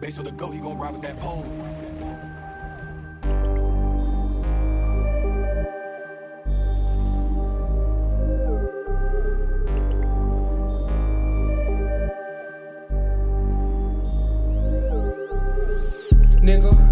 Based on the go, he gon' ride with that pole. Nigga.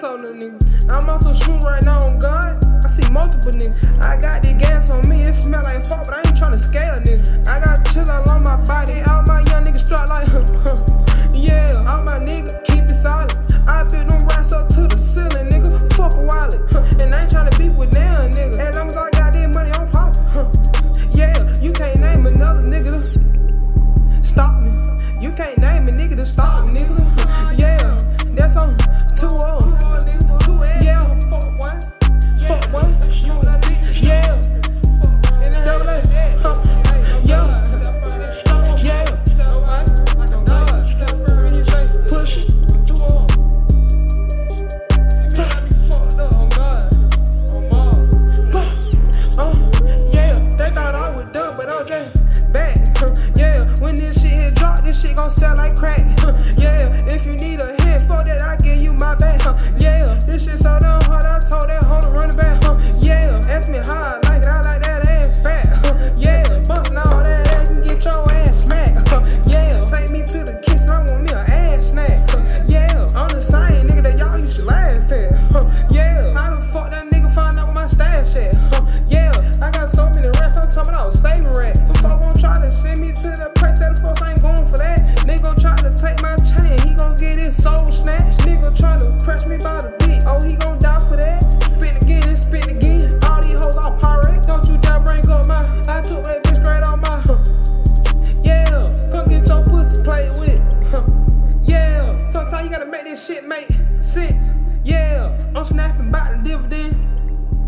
gas on them niggas. I'm out the shoot right now on God. I see multiple niggas. I got the gas on me, it smell like fuck, but I ain't tryna scale a nigga. I got chill all on my body, all my young niggas strut like, huh, yeah, all my niggas keep it solid. I built them racks up to the ceiling, nigga. Fuck a wallet, huh? and I ain't tryna beef with them nigga. And long as I got that money, I'm poppin'. yeah, you can't name another nigga. Stop me. You can't name a nigga to stop me, nigga. shit make sense. Yeah, I'm snapping by the dividend.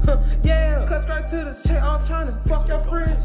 Huh, yeah, cut straight to the check. I'm trying to fuck your friends.